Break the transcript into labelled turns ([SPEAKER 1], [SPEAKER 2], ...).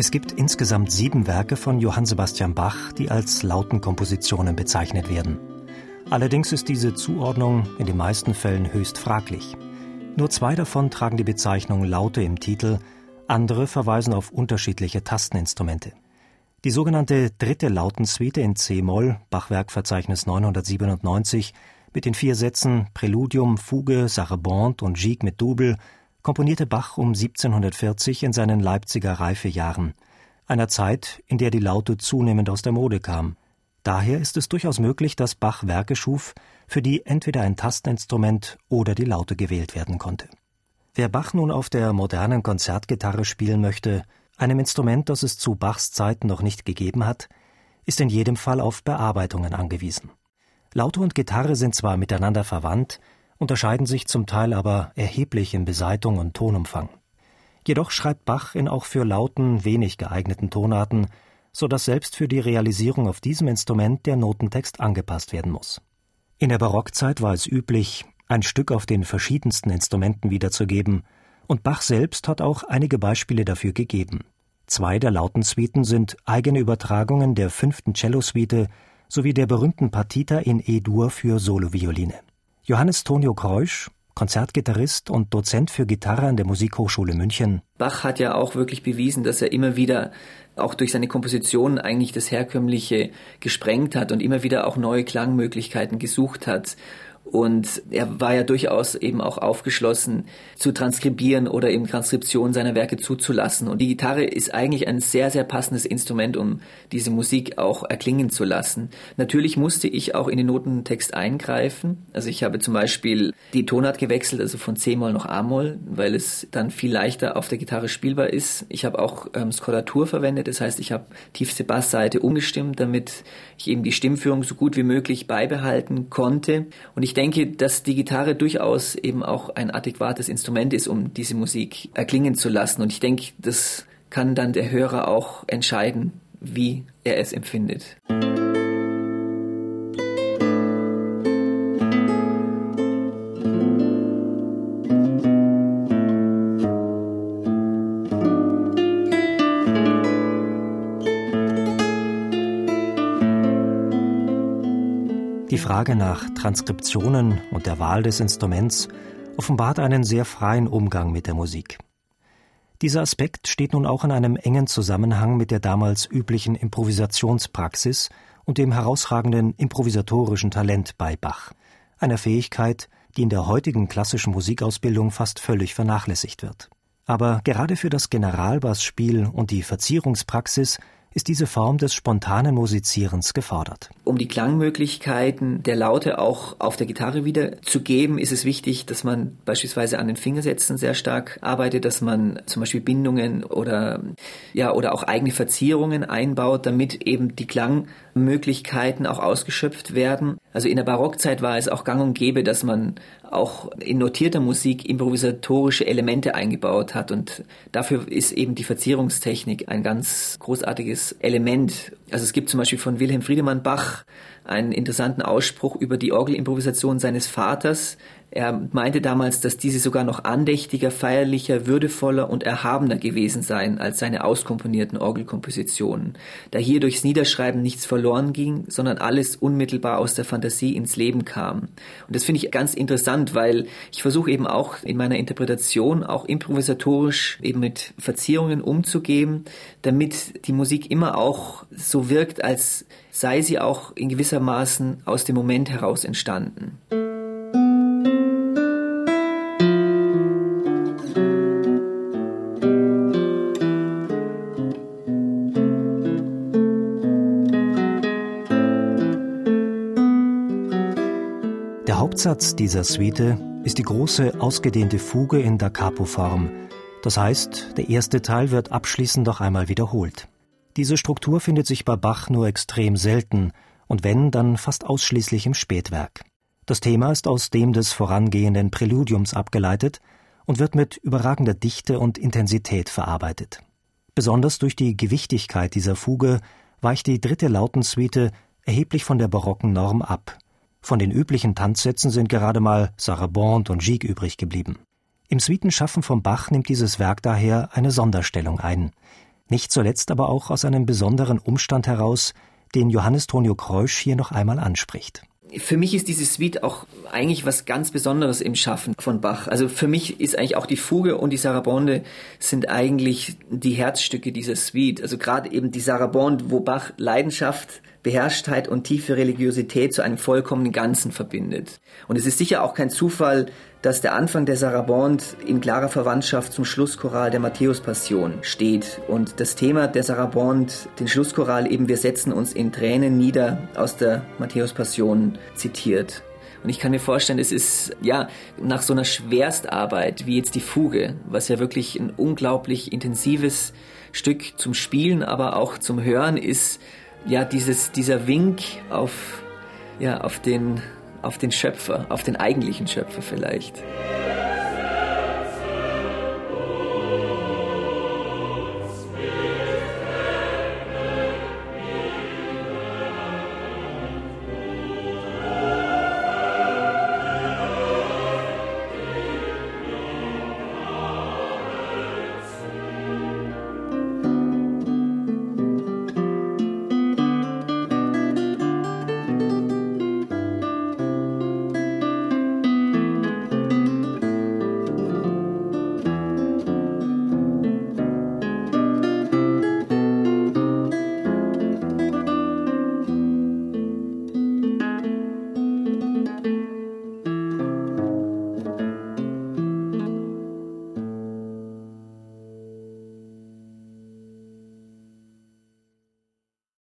[SPEAKER 1] Es gibt insgesamt sieben Werke von Johann Sebastian Bach, die als Lautenkompositionen bezeichnet werden. Allerdings ist diese Zuordnung in den meisten Fällen höchst fraglich. Nur zwei davon tragen die Bezeichnung Laute im Titel, andere verweisen auf unterschiedliche Tasteninstrumente. Die sogenannte dritte Lautensuite in C-Moll, Bachwerkverzeichnis 997, mit den vier Sätzen Präludium, Fuge, Sarabande und Gigue mit Double komponierte Bach um 1740 in seinen Leipziger Reifejahren, einer Zeit, in der die Laute zunehmend aus der Mode kam. Daher ist es durchaus möglich, dass Bach Werke schuf, für die entweder ein Tasteninstrument oder die Laute gewählt werden konnte. Wer Bach nun auf der modernen Konzertgitarre spielen möchte, einem Instrument, das es zu Bachs Zeiten noch nicht gegeben hat, ist in jedem Fall auf Bearbeitungen angewiesen. Laute und Gitarre sind zwar miteinander verwandt, unterscheiden sich zum Teil aber erheblich in Beseitung und Tonumfang. Jedoch schreibt Bach in auch für Lauten wenig geeigneten Tonarten, so dass selbst für die Realisierung auf diesem Instrument der Notentext angepasst werden muss. In der Barockzeit war es üblich, ein Stück auf den verschiedensten Instrumenten wiederzugeben, und Bach selbst hat auch einige Beispiele dafür gegeben. Zwei der Lautensuiten sind eigene Übertragungen der fünften Cellosuite sowie der berühmten Partita in E-Dur für Solovioline. Johannes Tonio Kreusch, Konzertgitarrist und Dozent für Gitarre an der Musikhochschule München.
[SPEAKER 2] Bach hat ja auch wirklich bewiesen, dass er immer wieder auch durch seine Kompositionen eigentlich das Herkömmliche gesprengt hat und immer wieder auch neue Klangmöglichkeiten gesucht hat. Und er war ja durchaus eben auch aufgeschlossen zu transkribieren oder eben Transkription seiner Werke zuzulassen. Und die Gitarre ist eigentlich ein sehr, sehr passendes Instrument, um diese Musik auch erklingen zu lassen. Natürlich musste ich auch in den Notentext eingreifen. Also ich habe zum Beispiel die Tonart gewechselt, also von C-Moll noch A-Moll, weil es dann viel leichter auf der Gitarre spielbar ist. Ich habe auch ähm, Skolatur verwendet, das heißt, ich habe tiefste Bassseite umgestimmt, damit ich eben die Stimmführung so gut wie möglich beibehalten konnte. Und ich denke, dass die Gitarre durchaus eben auch ein adäquates Instrument ist, um diese Musik erklingen zu lassen. Und ich denke, das kann dann der Hörer auch entscheiden, wie er es empfindet.
[SPEAKER 1] Die Frage nach Transkriptionen und der Wahl des Instruments offenbart einen sehr freien Umgang mit der Musik. Dieser Aspekt steht nun auch in einem engen Zusammenhang mit der damals üblichen Improvisationspraxis und dem herausragenden improvisatorischen Talent bei Bach, einer Fähigkeit, die in der heutigen klassischen Musikausbildung fast völlig vernachlässigt wird. Aber gerade für das Generalbassspiel und die Verzierungspraxis ist diese Form des spontanen Musizierens gefordert.
[SPEAKER 2] Um die Klangmöglichkeiten der Laute auch auf der Gitarre wiederzugeben, ist es wichtig, dass man beispielsweise an den Fingersätzen sehr stark arbeitet, dass man zum Beispiel Bindungen oder ja oder auch eigene Verzierungen einbaut, damit eben die Klangmöglichkeiten auch ausgeschöpft werden. Also in der Barockzeit war es auch gang und gäbe, dass man auch in notierter Musik improvisatorische Elemente eingebaut hat und dafür ist eben die Verzierungstechnik ein ganz großartiges Element. Also es gibt zum Beispiel von Wilhelm Friedemann Bach einen interessanten Ausspruch über die Orgelimprovisation seines Vaters, er meinte damals, dass diese sogar noch andächtiger, feierlicher, würdevoller und erhabener gewesen seien als seine auskomponierten Orgelkompositionen, da hier durchs Niederschreiben nichts verloren ging, sondern alles unmittelbar aus der Fantasie ins Leben kam. Und das finde ich ganz interessant, weil ich versuche eben auch in meiner Interpretation auch improvisatorisch eben mit Verzierungen umzugehen, damit die Musik immer auch so wirkt, als sei sie auch in gewissermaßen aus dem Moment heraus entstanden.
[SPEAKER 1] Der Hauptsatz dieser Suite ist die große ausgedehnte Fuge in Da Capo Form. Das heißt, der erste Teil wird abschließend noch einmal wiederholt. Diese Struktur findet sich bei Bach nur extrem selten und wenn, dann fast ausschließlich im Spätwerk. Das Thema ist aus dem des vorangehenden Präludiums abgeleitet und wird mit überragender Dichte und Intensität verarbeitet. Besonders durch die Gewichtigkeit dieser Fuge weicht die dritte Lautensuite erheblich von der barocken Norm ab. Von den üblichen Tanzsätzen sind gerade mal Sarabande und Gigue übrig geblieben. Im Suitenschaffen von Bach nimmt dieses Werk daher eine Sonderstellung ein. Nicht zuletzt aber auch aus einem besonderen Umstand heraus, den Johannes Tonio Kreusch hier noch einmal anspricht.
[SPEAKER 2] Für mich ist diese Suite auch eigentlich was ganz Besonderes im Schaffen von Bach. Also für mich ist eigentlich auch die Fuge und die Sarabande sind eigentlich die Herzstücke dieser Suite. Also gerade eben die Sarabande, wo Bach Leidenschaft Beherrschtheit und tiefe Religiosität zu einem vollkommenen Ganzen verbindet. Und es ist sicher auch kein Zufall, dass der Anfang der Sarabande in klarer Verwandtschaft zum Schlusschoral der Matthäus-Passion steht und das Thema der Sarabande, den Schlusschoral eben Wir setzen uns in Tränen nieder aus der Matthäus-Passion zitiert. Und ich kann mir vorstellen, es ist ja nach so einer Schwerstarbeit wie jetzt die Fuge, was ja wirklich ein unglaublich intensives Stück zum Spielen, aber auch zum Hören ist, ja, dieses, dieser Wink auf, ja, auf den, auf den Schöpfer, auf den eigentlichen Schöpfer vielleicht.